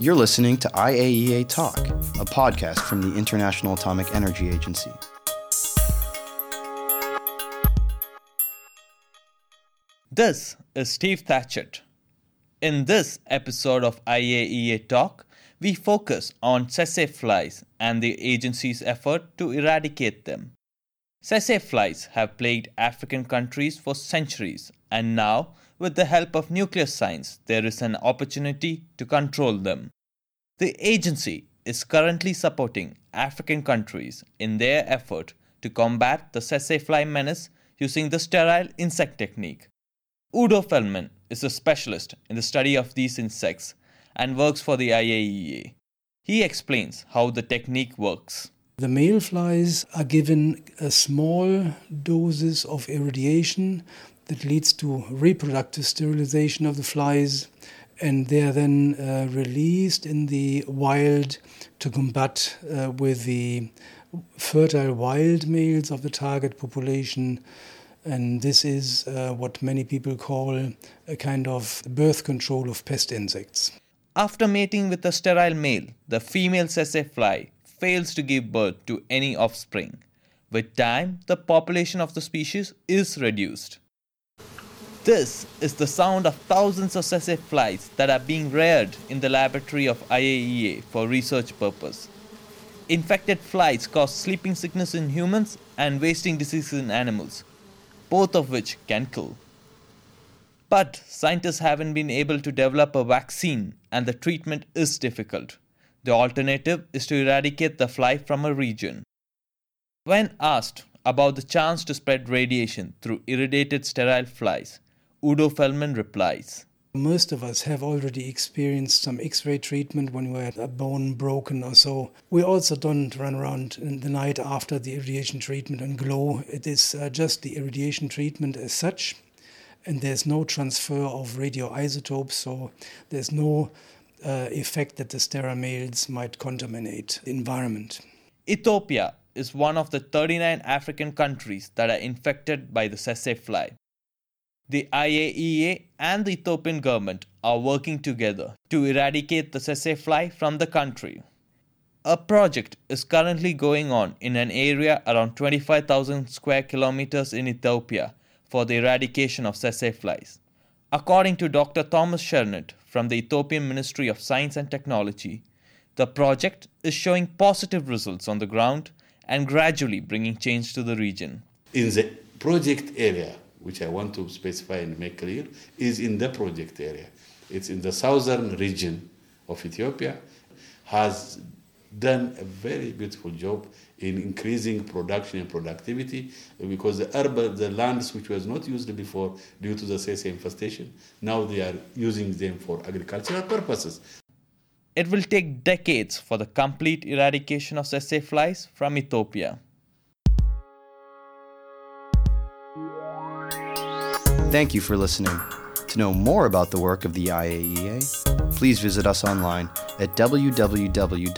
You're listening to IAEA Talk, a podcast from the International Atomic Energy Agency. This is Steve Thatchett. In this episode of IAEA Talk, we focus on tsetse flies and the agency's effort to eradicate them. Tsetse flies have plagued African countries for centuries, and now, with the help of nuclear science, there is an opportunity to control them. The agency is currently supporting African countries in their effort to combat the tsetse fly menace using the sterile insect technique. Udo Feldmann is a specialist in the study of these insects and works for the IAEA. He explains how the technique works. The male flies are given a small doses of irradiation that leads to reproductive sterilization of the flies, and they are then uh, released in the wild to combat uh, with the fertile wild males of the target population and this is uh, what many people call a kind of birth control of pest insects. After mating with a sterile male, the female tsetse fly fails to give birth to any offspring. With time, the population of the species is reduced. This is the sound of thousands of tsetse flies that are being reared in the laboratory of IAEA for research purpose. Infected flies cause sleeping sickness in humans and wasting disease in animals, both of which can kill. But scientists haven't been able to develop a vaccine, and the treatment is difficult. The alternative is to eradicate the fly from a region. When asked about the chance to spread radiation through irradiated sterile flies, Udo Feldmann replies most of us have already experienced some x ray treatment when we had a bone broken or so. We also don't run around in the night after the irradiation treatment and glow. It is uh, just the irradiation treatment as such, and there's no transfer of radioisotopes, so there's no uh, effect that the sterile males might contaminate the environment. Ethiopia is one of the 39 African countries that are infected by the tsetse fly. The IAEA and the Ethiopian government are working together to eradicate the tsetse fly from the country. A project is currently going on in an area around 25,000 square kilometers in Ethiopia for the eradication of tsetse flies. According to Dr. Thomas Chernet from the Ethiopian Ministry of Science and Technology, the project is showing positive results on the ground and gradually bringing change to the region. In the project area, which I want to specify and make clear, is in the project area. It's in the southern region of Ethiopia, has done a very beautiful job in increasing production and productivity because the urban, the lands which was not used before due to the tsetse infestation, now they are using them for agricultural purposes. It will take decades for the complete eradication of tsetse flies from Ethiopia. Thank you for listening. To know more about the work of the IAEA, please visit us online at www.iaea.org.